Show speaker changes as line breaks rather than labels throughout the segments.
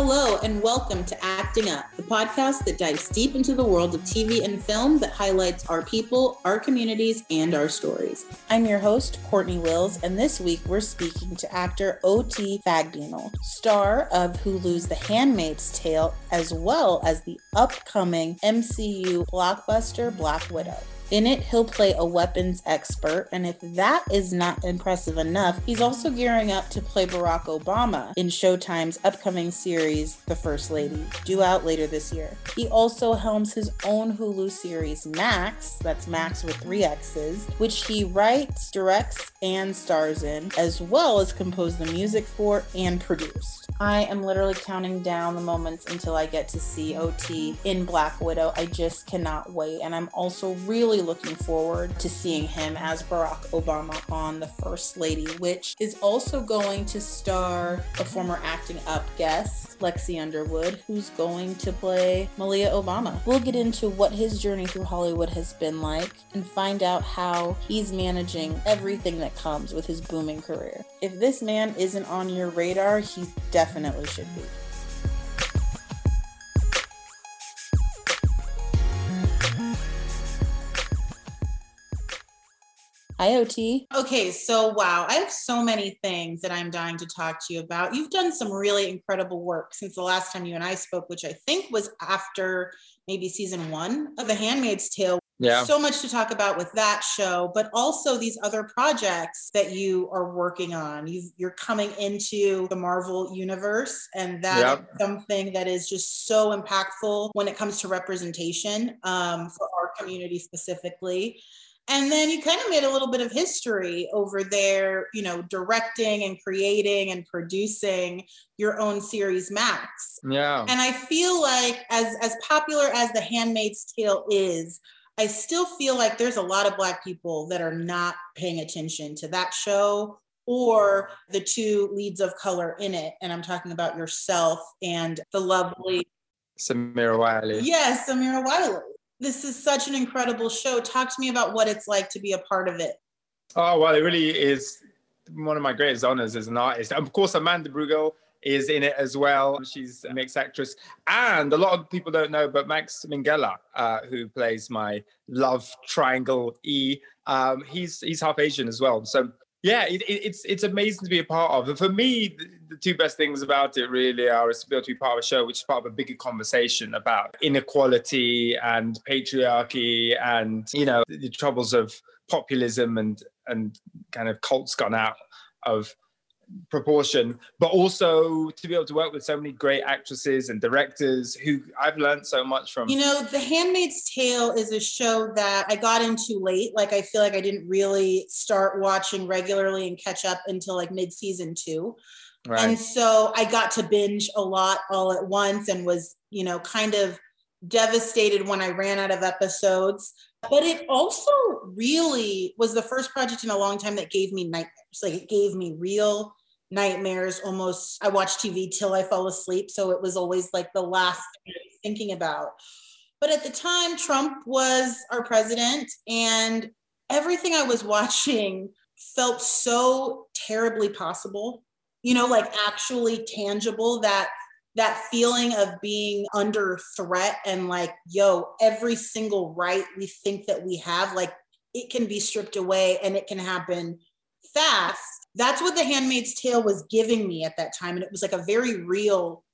Hello, and welcome to Acting Up, the podcast that dives deep into the world of TV and film that highlights our people, our communities, and our stories. I'm your host, Courtney Wills, and this week we're speaking to actor O.T. Fagbenle, star of Hulu's The Handmaid's Tale, as well as the upcoming MCU blockbuster Black Widow. In it, he'll play a weapons expert, and if that is not impressive enough, he's also gearing up to play Barack Obama in Showtime's upcoming series, The First Lady, due out later this year. He also helms his own Hulu series, Max, that's Max with three X's, which he writes, directs, and stars in, as well as composed the music for and produced. I am literally counting down the moments until I get to see OT in Black Widow. I just cannot wait, and I'm also really looking forward to seeing him as Barack Obama on The First Lady, which is also going to star a former acting up guest, Lexi Underwood, who's going to play Malia Obama. We'll get into what his journey through Hollywood has been like and find out how he's managing everything that comes with his booming career. If this man isn't on your radar, he definitely should be. IoT. Okay, so wow, I have so many things that I'm dying to talk to you about. You've done some really incredible work since the last time you and I spoke, which I think was after maybe season one of The Handmaid's Tale.
Yeah.
So much to talk about with that show, but also these other projects that you are working on. you are coming into the Marvel universe, and that yep. something that is just so impactful when it comes to representation um, for our community specifically. And then you kind of made a little bit of history over there, you know, directing and creating and producing your own series Max.
Yeah.
And I feel like as as popular as The Handmaid's Tale is, I still feel like there's a lot of black people that are not paying attention to that show or the two leads of color in it. And I'm talking about yourself and the lovely
Samira Wiley.
Yes, Samira Wiley this is such an incredible show. Talk to me about what it's like to be a part of it.
Oh, well, it really is one of my greatest honors as an artist. Of course, Amanda Brugel is in it as well. She's a mixed actress. And a lot of people don't know, but Max Minghella, uh, who plays my love triangle E, um, he's he's half Asian as well. So yeah, it, it, it's it's amazing to be a part of. And for me, the, the, two best things about it really are it's to be able to be part of a show which is part of a bigger conversation about inequality and patriarchy and you know the troubles of populism and and kind of cults gone out of proportion, but also to be able to work with so many great actresses and directors who I've learned so much from.
You know, The Handmaid's Tale is a show that I got into late. Like, I feel like I didn't really start watching regularly and catch up until like mid season two. Right. And so I got to binge a lot all at once and was, you know, kind of devastated when I ran out of episodes. But it also really was the first project in a long time that gave me nightmares. Like it gave me real nightmares almost. I watched tv till i fell asleep so it was always like the last thing I was thinking about. But at the time trump was our president and everything i was watching felt so terribly possible you know like actually tangible that that feeling of being under threat and like yo every single right we think that we have like it can be stripped away and it can happen fast that's what the handmaid's tale was giving me at that time and it was like a very real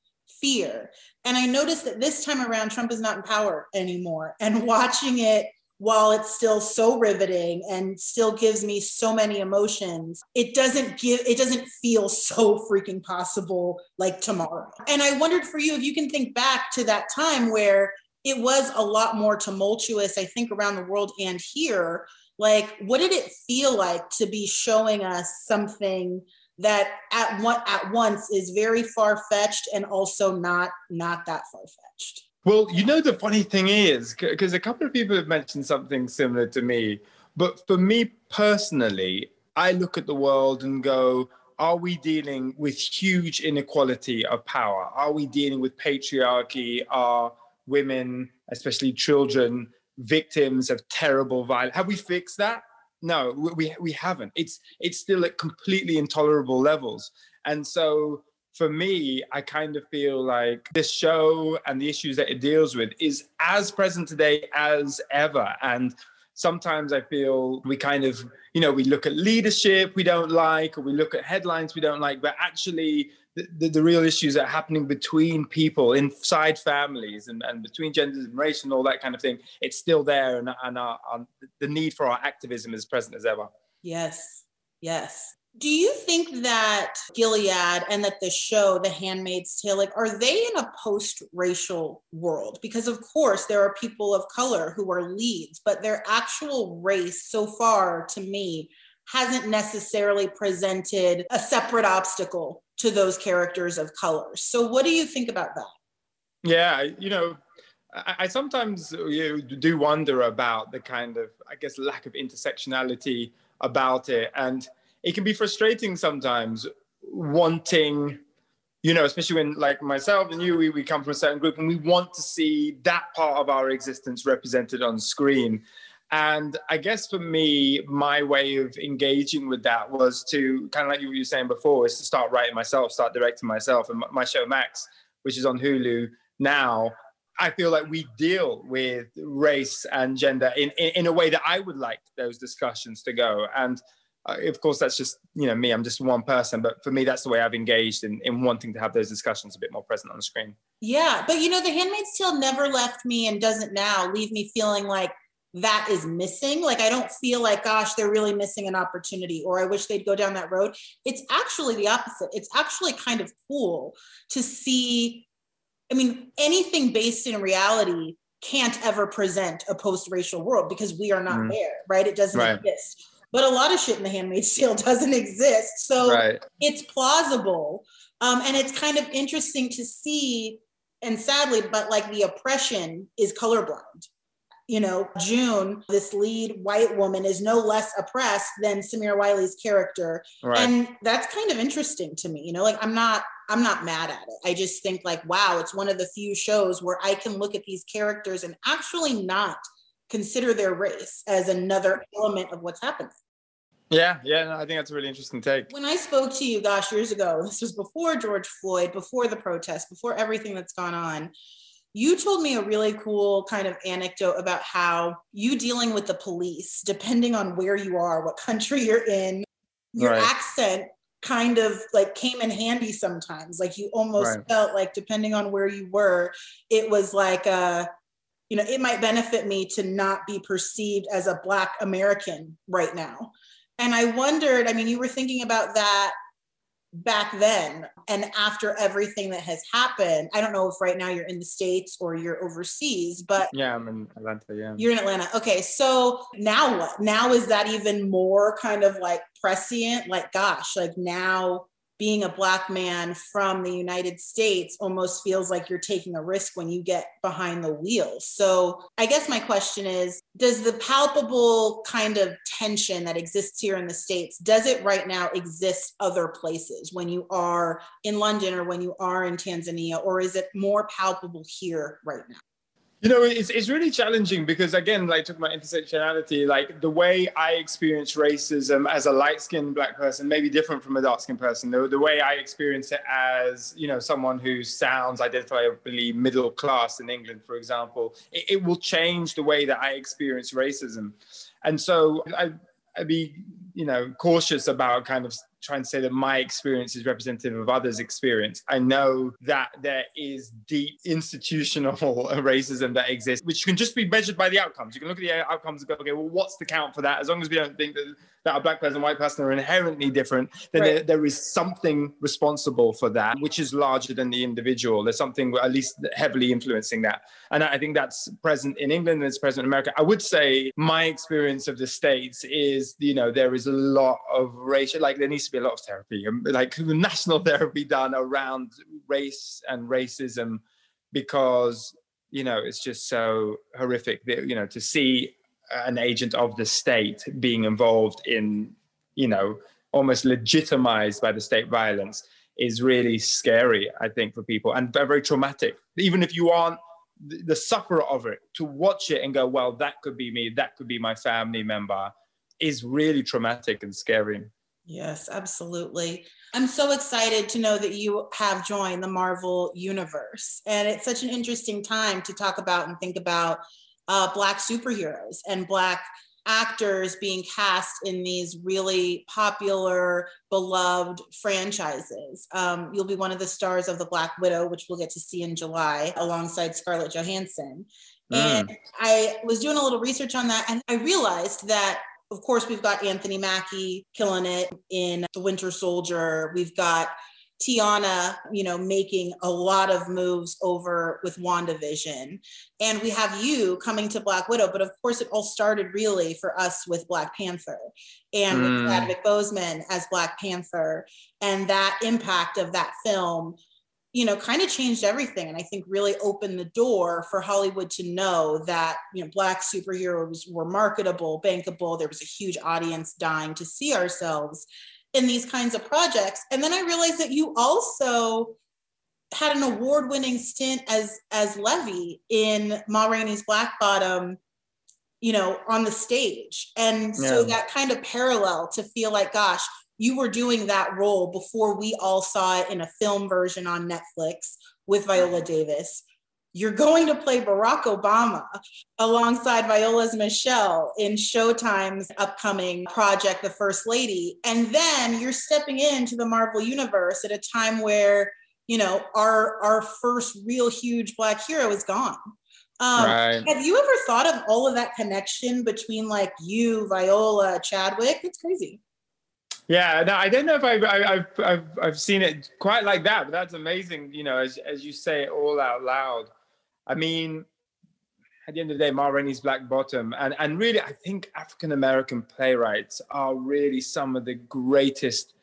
fear. And i noticed that this time around trump is not in power anymore and watching it while it's still so riveting and still gives me so many emotions it doesn't give it doesn't feel so freaking possible like tomorrow. And i wondered for you if you can think back to that time where it was a lot more tumultuous i think around the world and here like what did it feel like to be showing us something that at one at once is very far-fetched and also not not that far-fetched?
Well you know the funny thing is because a couple of people have mentioned something similar to me but for me personally i look at the world and go are we dealing with huge inequality of power? Are we dealing with patriarchy? Are women especially children victims of terrible violence. Have we fixed that? No, we, we haven't. It's it's still at completely intolerable levels. And so for me, I kind of feel like this show and the issues that it deals with is as present today as ever. And sometimes I feel we kind of, you know, we look at leadership we don't like, or we look at headlines we don't like, but actually, the, the, real issues that are happening between people inside families and, and between genders and race and all that kind of thing it's still there and, and our, our, the need for our activism is present as ever
yes yes do you think that Gilead and that the show, The Handmaid's Tale, like, are they in a post racial world? Because, of course, there are people of color who are leads, but their actual race so far to me hasn't necessarily presented a separate obstacle to those characters of color. So, what do you think about that?
Yeah, you know, I, I sometimes uh, you know, do wonder about the kind of, I guess, lack of intersectionality about it. And it can be frustrating sometimes wanting you know especially when like myself and you we, we come from a certain group and we want to see that part of our existence represented on screen and i guess for me my way of engaging with that was to kind of like you were saying before is to start writing myself start directing myself. And my show max which is on hulu now I feel like we deal with race and gender in, in, in, a way that I would like those discussions to go. And uh, of course that's just you know me i'm just one person. But for me that's the way i've engaged in, in wanting to have those discussions a bit more present on the screen.
Yeah but you know the handmaid's tale never left me and doesn't now leave me feeling like that is missing. Like i don't feel like gosh they're really missing an opportunity or i wish they'd go down that road. It's actually the opposite. It's actually kind of cool to see i mean anything based in reality can't ever present a post-racial world because we are not mm. there right? It doesn't right. exist. But a lot of shit in the handmaid's tale doesn't exist. So right. it's plausible. Um, and it's kind of interesting to see and sadly but like the oppression is colorblind you know june this lead white woman is no less oppressed than samira wiley's character right. and that's kind of interesting to me you know like i'm not i'm not mad at it i just think like wow it's one of the few shows where i can look at these characters and actually not consider their race as another element of what's happening
yeah, yeah, no, I think that's a really interesting take.
When I spoke to you, gosh, years ago, this was before George Floyd, before the protest, before everything that's gone on. You told me a really cool kind of anecdote about how you dealing with the police, depending on where you are, what country you're in, your right. accent kind of like came in handy sometimes. Like you almost right. felt like, depending on where you were, it was like, uh, you know, it might benefit me to not be perceived as a Black American right now and I wondered, I mean, you were thinking about that back then and after everything that has happened. I don't know if right now you're in the States or you're overseas, but
yeah, I'm in Atlanta. Yeah.
You're in Atlanta. Okay. So now what? Now is that even more kind of like prescient? Like, gosh, like now being a black man from the United States almost feels like you're taking a risk when you get behind the wheel. So, I guess my question is does the palpable kind of tension that exists here in the states does it right now exist other places when you are in London or when you are in Tanzania or is it more palpable here right now?
You know, it's, it's really challenging because, again, like talking about intersectionality, like the way I experience racism as a light skinned black person may be different from a dark skinned person. The, the way I experience it as, you know, someone who sounds identifiably middle class in England, for example, it, it will change the way that I experience racism. And so I, I'd be, you know, cautious about kind of trying to say that my experience is representative of others' experience. I know that there is deep institutional racism that exists, which can just be measured by the outcomes. You can look at the outcomes and go, okay, well, what's the count for that? As long as we don't think that, that a black person and white person are inherently different, then right. there, there is something responsible for that, which is larger than the individual. There's something at least heavily influencing that. And I think that's present in England and it's present in America. I would say my experience of the States is, you know, there is a lot of racial, like there needs to be a lot of therapy, um, like national therapy done around race and racism, because you know it's just so horrific. That, you know, to see an agent of the state being involved in, you know, almost legitimized by the state violence is really scary. I think for people and very traumatic. Even if you aren't the sufferer of it, to watch it and go, well, that could be me, that could be my family member, is really traumatic and scary.
Yes, absolutely. I'm so excited to know that you have joined the Marvel Universe. And it's such an interesting time to talk about and think about uh, Black superheroes and Black actors being cast in these really popular, beloved franchises. Um, you'll be one of the stars of The Black Widow, which we'll get to see in July alongside Scarlett Johansson. Mm. And I was doing a little research on that, and I realized that of course, we've got Anthony Mackie killing it in The Winter Soldier. We've got Teyonah, you know, making a lot of moves over with WandaVision. And we have you coming to Black Widow. But of course, it all started really for us with Black Panther and mm. with Chadwick Boseman as Black Panther and that impact of that film you know, kind of changed everything. And I think really opened the door for Hollywood to know that, you know, Black superheroes were marketable, bankable. There was a huge audience dying to see ourselves in these kinds of projects. And then I realized that you also had an award-winning stint as as Levee in Ma Rainey's Black Bottom, you know, on the stage. And so that kind of parallel to feel like, gosh, you were doing that role before we all saw it in a film version on Netflix with Viola Davis. You're going to play Barack Obama alongside Viola's Michelle in Showtime's upcoming project, The First Lady. And then you're stepping into the Marvel Universe at a time where, you know, our, our first real huge Black hero is gone. Um, right. Have you ever thought of all of that connection between like you, Viola, Chadwick? It's crazy.
Yeah, no, I don't know if I've, I've, I've, I've seen it quite like that, but that's amazing, you know, as, as you say it all out loud. I mean, at the end of the day, Ma Rainey's Black Bottom, and, and really, I think African American playwrights are really some of the greatest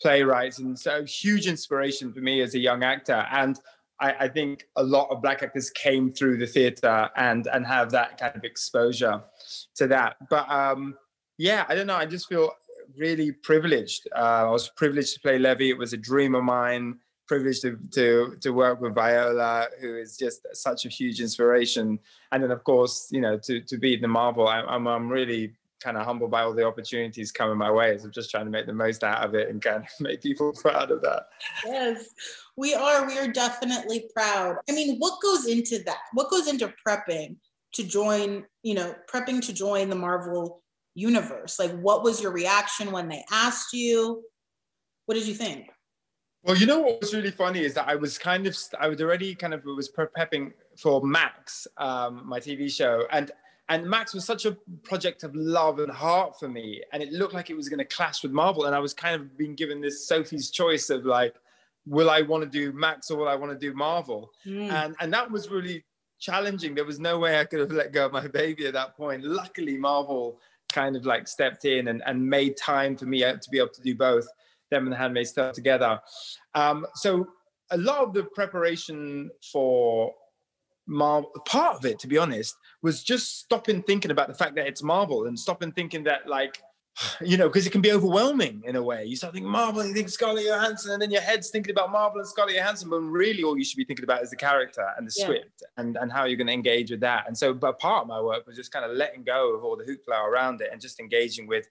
playwrights, and so huge inspiration for me as a young actor. And I, I think a lot of Black actors came through the theater and and have that kind of exposure to that. But um, yeah, I don't know. I just feel really privileged. Uh, I was privileged to play Levee. It was a dream of mine. Privileged to, to to work with Viola, who is just such a huge inspiration. And then, of course, you know, to to be in the Marvel, I, I'm I'm really kind of humbled by all the opportunities coming my way. So I'm just trying to make the most out of it and kind of make people proud of that.
Yes, we are. We are definitely proud. I mean, what goes into that? What goes into prepping to join? You know, prepping to join the Marvel universe? Like, what was your reaction when they asked you? What did you think?
Well, you know what was really funny is that I was kind of I was already kind of was prepping for Max, um, my TV show, and and Max was such a project of love and heart for me, and it looked like it was going to clash with Marvel, and I was kind of being given this Sophie's choice of like, will I want to do Max or will I want to do Marvel, mm. and and that was really challenging. There was no way I could have let go of my baby at that point. Luckily, Marvel kind of like stepped in and, and made time for me to be able to do both them and the handmaid's tale together um, so a lot of the preparation for Marvel, part of it, to be honest, was just stopping thinking about the fact that it's Marvel and stopping thinking that like you know, because it can be overwhelming in a way. You start thinking Marvel, you think Scarlett Johansson, and then your head's thinking about Marvel and Scarlett Johansson, but really all you should be thinking about is the character and the yeah. script and, and how you're going to engage with that. And so, but part of my work was just kind of letting go of all the hoopla around it and just engaging with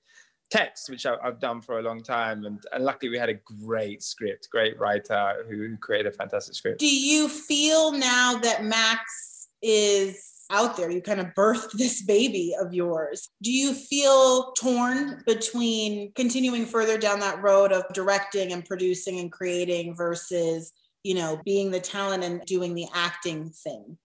text, which I, have done for a long time. And, and luckily, we had a great script, great writer who, who created a fantastic script.
Do you feel now that Max is out there. You kind of birthed this baby of yours. Do you feel torn between continuing further down that road of directing and producing and creating versus, you know, being the talent and doing the acting thing?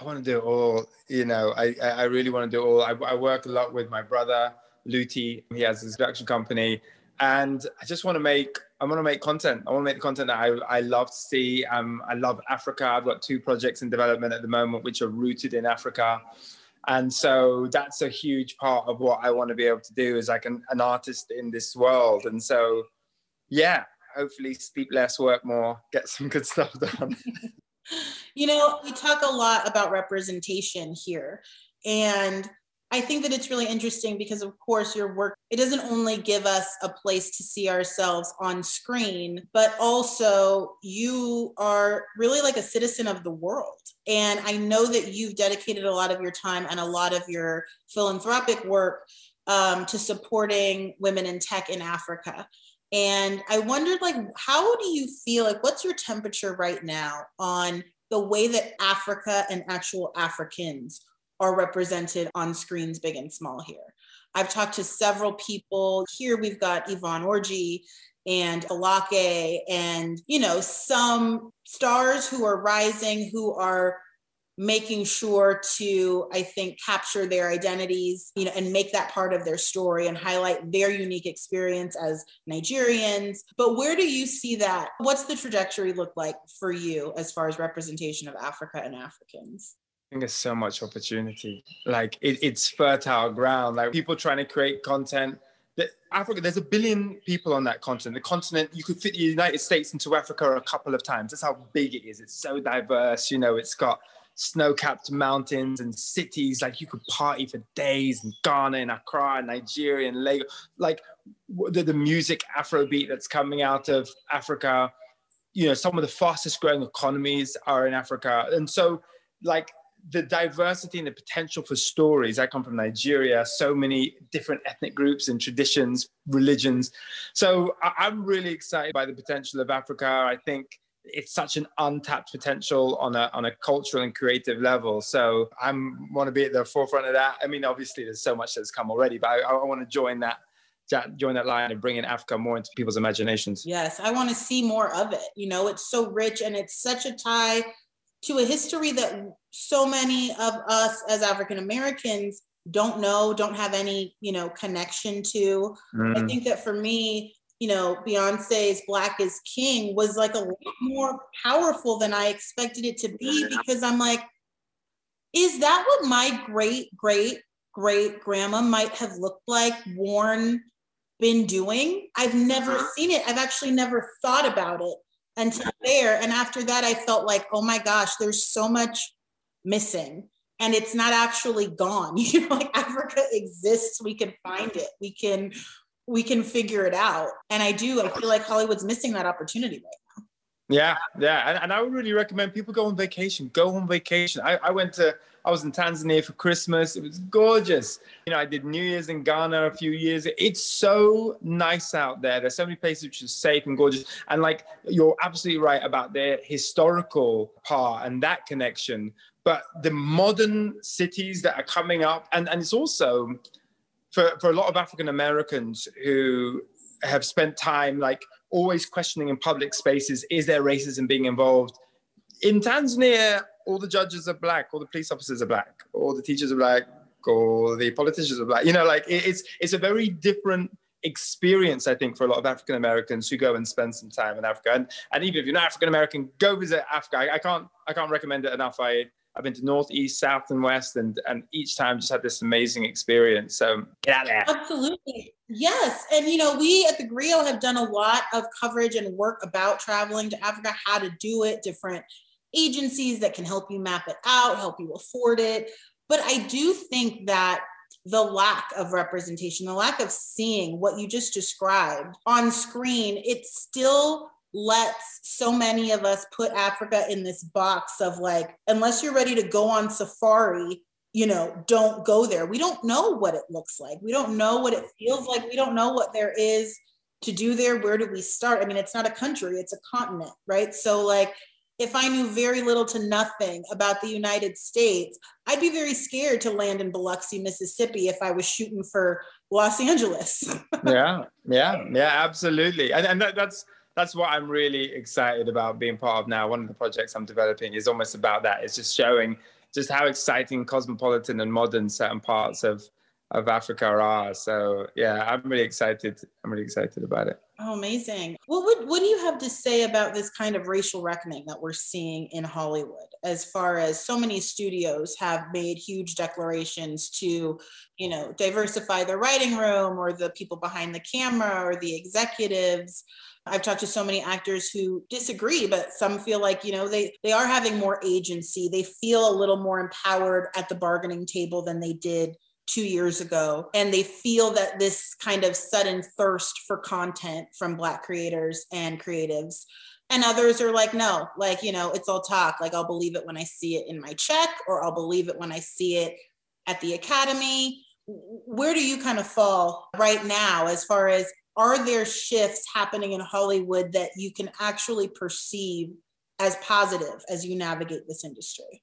I want to do it all. You know, I, I really want to do it all. I, I work a lot with my brother, Luti. He has his production company. And I just want to make I want to make content. I want to make the content that I, I love to see. Um, I love Africa. I've got two projects in development at the moment which are rooted in Africa. And so that's a huge part of what I want to be able to do as like an, an artist in this world. And so, yeah, hopefully sleep less, work more, get some good stuff done.
you know, we talk a lot about representation here. And I think that it's really interesting because, of course, your work, it doesn't only give us a place to see ourselves on screen, but also you are really like a citizen of the world. And I know that you've dedicated a lot of your time and a lot of your philanthropic work um, to supporting women in tech in Africa. And I wondered, like, how do you feel? Like, what's your temperature right now on the way that Africa and actual Africans are represented on screens, big and small here? I've talked to several people. Here we've got Yvonne Orji and Alake and, you know, some stars who are rising, who are making sure to i think capture their identities you know and make that part of their story and highlight their unique experience as nigerians but where do you see that what's the trajectory look like for you as far as representation of africa and africans
I think there's so much opportunity. Like it, it's fertile ground. Like people trying to create content. That Africa, there's a billion people on that continent. The continent, you could fit the United States into Africa a couple of times. That's how big it is. It's so diverse. You know, it's got snow-capped mountains and cities. Like you could party for days in Ghana and Accra and Nigeria and Lagos. Like the, the music Afrobeat that's coming out of Africa. You know, some of the fastest growing economies are in Africa. And so like the diversity and the potential for stories. I come from Nigeria, so many different ethnic groups and traditions, religions. So I'm really excited by the potential of Africa. I think it's such an untapped potential on a on a cultural and creative level. So I'm want to be at the forefront of that. I mean, obviously there's so much that's come already, but I, I want to join that join that line and bring in Africa more into people's imaginations.
Yes, I want to see more of it. You know, it's so rich and it's such a tie to a history that so many of us as African Americans don't know, don't have any, you know, connection to. Mm. I think that for me, you know, Beyonce's Black is King was like a lot more powerful than I expected it to be because I'm like, is that what my great, great, great grandma might have looked like, worn, been doing? I've never uh-huh. seen it. I've actually never thought about it until there. And after that, I felt like, oh my gosh, there's so much missing. And it's not actually gone. You know, like Africa exists. We can find it. We can we can figure it out. And I do. I feel like Hollywood's missing that opportunity right now.
Yeah, yeah. And, and I would really recommend people go on vacation. Go on vacation. I, I went to I was in Tanzania for Christmas. It was gorgeous. You know, I did New Year's in Ghana a few years. It's so nice out there. There's so many places which are safe and gorgeous. And like you're absolutely right about their historical part and that connection. But the modern cities that are coming up, and, and it's also for, for a lot of African Americans who have spent time like always questioning in public spaces, is there racism being involved? In Tanzania, all the judges are black, all the police officers are black, all the teachers are black, all the politicians are black. You know, like it's it's a very different experience, I think, for a lot of African Americans who go and spend some time in Africa. And, and even if you're not African American, go visit Africa. I, I, can't I can't recommend it enough. I I've been to North, East, South, and West, and and each time just had this amazing experience. So get out there.
Absolutely, yes. And you know, we at the Grio have done a lot of coverage and work about traveling to Africa, how to do it, different agencies that can help you map it out, help you afford it. But I do think that the lack of representation, the lack of seeing what you just described on screen, it still lets so many of us put Africa in this box of like, unless you're ready to go on safari, you know, don't go there. We don't know what it looks like. We don't know what it feels like. We don't know what there is to do there. Where do we start? I mean, it's not a country, it's a continent, right? So, like, if I knew very little to nothing about the United States, I'd be very scared to land in Biloxi, Mississippi if I was shooting for Los Angeles.
yeah, yeah, yeah, absolutely. And, and that, that's that's what I'm really excited about being part of now. One of the projects I'm developing is almost about that. It's just showing just how exciting, cosmopolitan, and modern certain parts of of Africa are. So yeah, I'm really excited. I'm really excited about it.
Oh, amazing. What what do you have to say about this kind of racial reckoning that we're seeing in Hollywood as far as so many studios have made huge declarations to, you know, diversify the writing room or the people behind the camera or the executives? I've talked to so many actors who disagree, but some feel like, you know, they they are having more agency. They feel a little more empowered at the bargaining table than they did two years ago. And they feel that this kind of sudden thirst for content from black creators and creatives. And others are like no like you know it's all talk. Like i'll believe it when i see it in my check or i'll believe it when i see it at the academy. Where do you kind of fall right now as far as are there shifts happening in Hollywood that you can actually perceive as positive as you navigate this industry?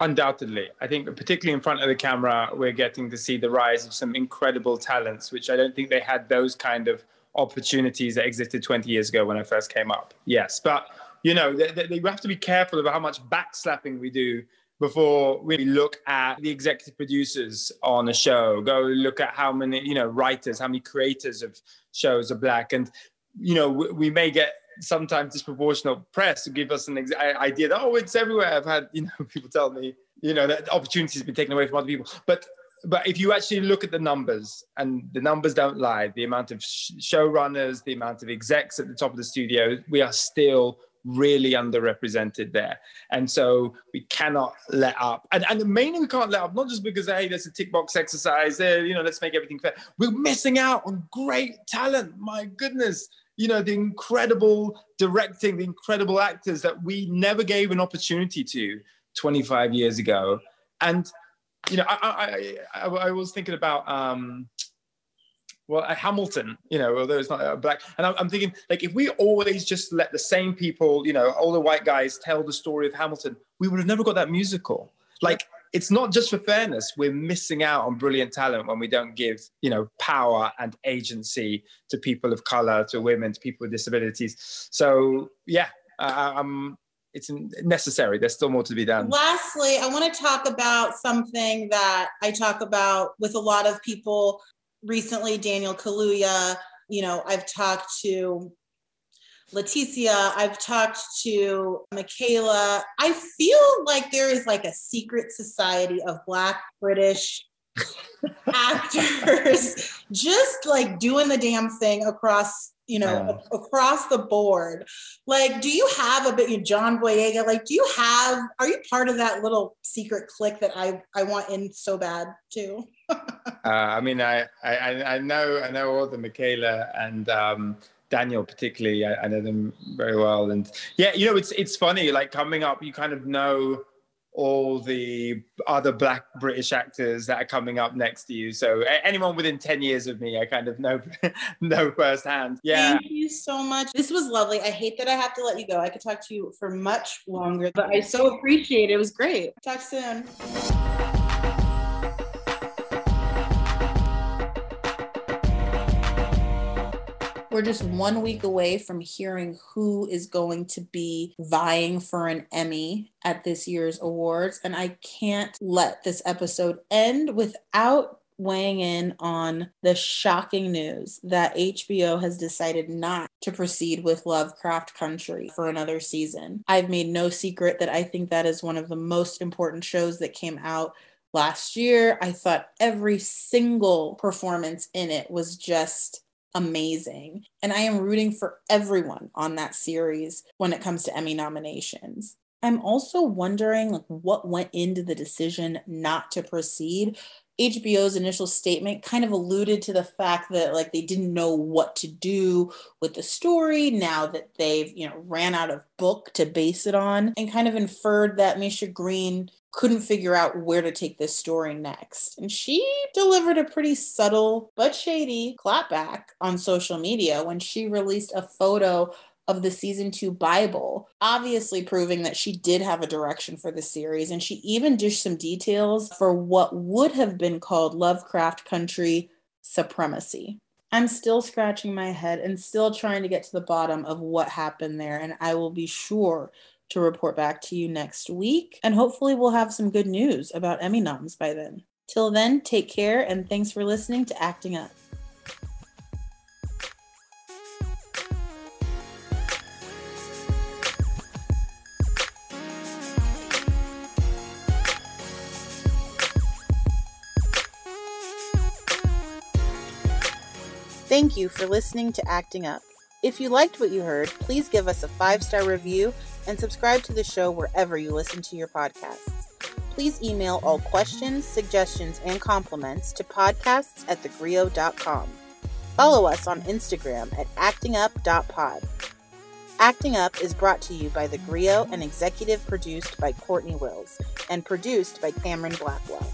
Undoubtedly. I think particularly in front of the camera, we're getting to see the rise of some incredible talents, which I don't think they had those kind of opportunities that existed 20 years ago when I first came up. Yes, but you know, they, they, we have to be careful about how much backslapping we do before we look at the executive producers on a show go look at how many you know writers how many creators of shows are black. And you know we, we may get sometimes disproportionate press to give us an ex- idea that oh it's everywhere. I've had you know people tell me you know that opportunities have been taken away from other people. But but if you actually look at the numbers and the numbers don't lie the amount of sh- showrunners the amount of execs at the top of the studio we are still really underrepresented there. And so we cannot let up. And, and mainly we can't let up, not just because, hey, there's a tick box exercise there, you know, let's make everything fair. We're missing out on great talent. My goodness. You know, the incredible directing, the incredible actors that we never gave an opportunity to 25 years ago. And, you know, I, I, I, I was thinking about, um, well, Hamilton, you know, although it's not a black, and I'm, I'm, thinking like if we always just let the same people, you know, all the white guys tell the story of Hamilton, we would have never got that musical. Like it's not just for fairness; we're missing out on brilliant talent when we don't give, you know, power and agency to people of color, to women, to people with disabilities. So yeah, uh, I'm it's necessary. There's still more to be done.
Lastly, I want to talk about something that I talk about with a lot of people recently Daniel Kaluuya. You know, I've talked to Letitia, I've talked to Michaela. I feel like there is like a secret society of Black British actors just like doing the damn thing across you know across the board like do you have a bit john boyega like do you have are you part of that little secret clique that i i want in so bad too
uh, i mean I, I i know i know all the michaela and um Daniel particularly, I, I know them very well, and yeah, you know, it's it's funny. Like coming up, you kind of know all the other black british actors that are coming up next to you. So anyone within 10 years of me i kind of know know firsthand. Yeah.
Thank you so much. This was lovely. I hate that i have to let you go. I could talk to you for much longer but i so appreciate it. It was great. Talk soon We're just one week away from hearing who is going to be vying for an Emmy at this year's awards. And I can't let this episode end without weighing in on the shocking news that HBO has decided not to proceed with Lovecraft Country for another season. I've made no secret that I think that is one of the most important shows that came out last year. I thought every single performance in it was just amazing. And I am rooting for everyone on that series when it comes to Emmy nominations. I'm also wondering like, what went into the decision not to proceed. HBO's initial statement kind of alluded to the fact that like they didn't know what to do with the story now that they've, you know, ran out of book to base it on and kind of inferred that Misha Green couldn't figure out where to take this story next. And she delivered a pretty subtle but shady clapback on social media when she released a photo of the season two Bible, obviously proving that she did have a direction for the series. And she even dished some details for what would have been called Lovecraft Country supremacy. I'm still scratching my head and still trying to get to the bottom of what happened there. And I will be sure to report back to you next week. And hopefully, we'll have some good news about Emmy noms by then. Till then, take care and thanks for listening to Acting Up. Thank you for listening to Acting Up. If you liked what you heard, please give us a five star review and subscribe to the show wherever you listen to your podcasts. Please email all questions, suggestions, and compliments to podcasts at thegrio.com. Follow us on Instagram at actingup.pod. Acting Up is brought to you by The Grio and executive produced by Courtney Wills and produced by Cameron Blackwell.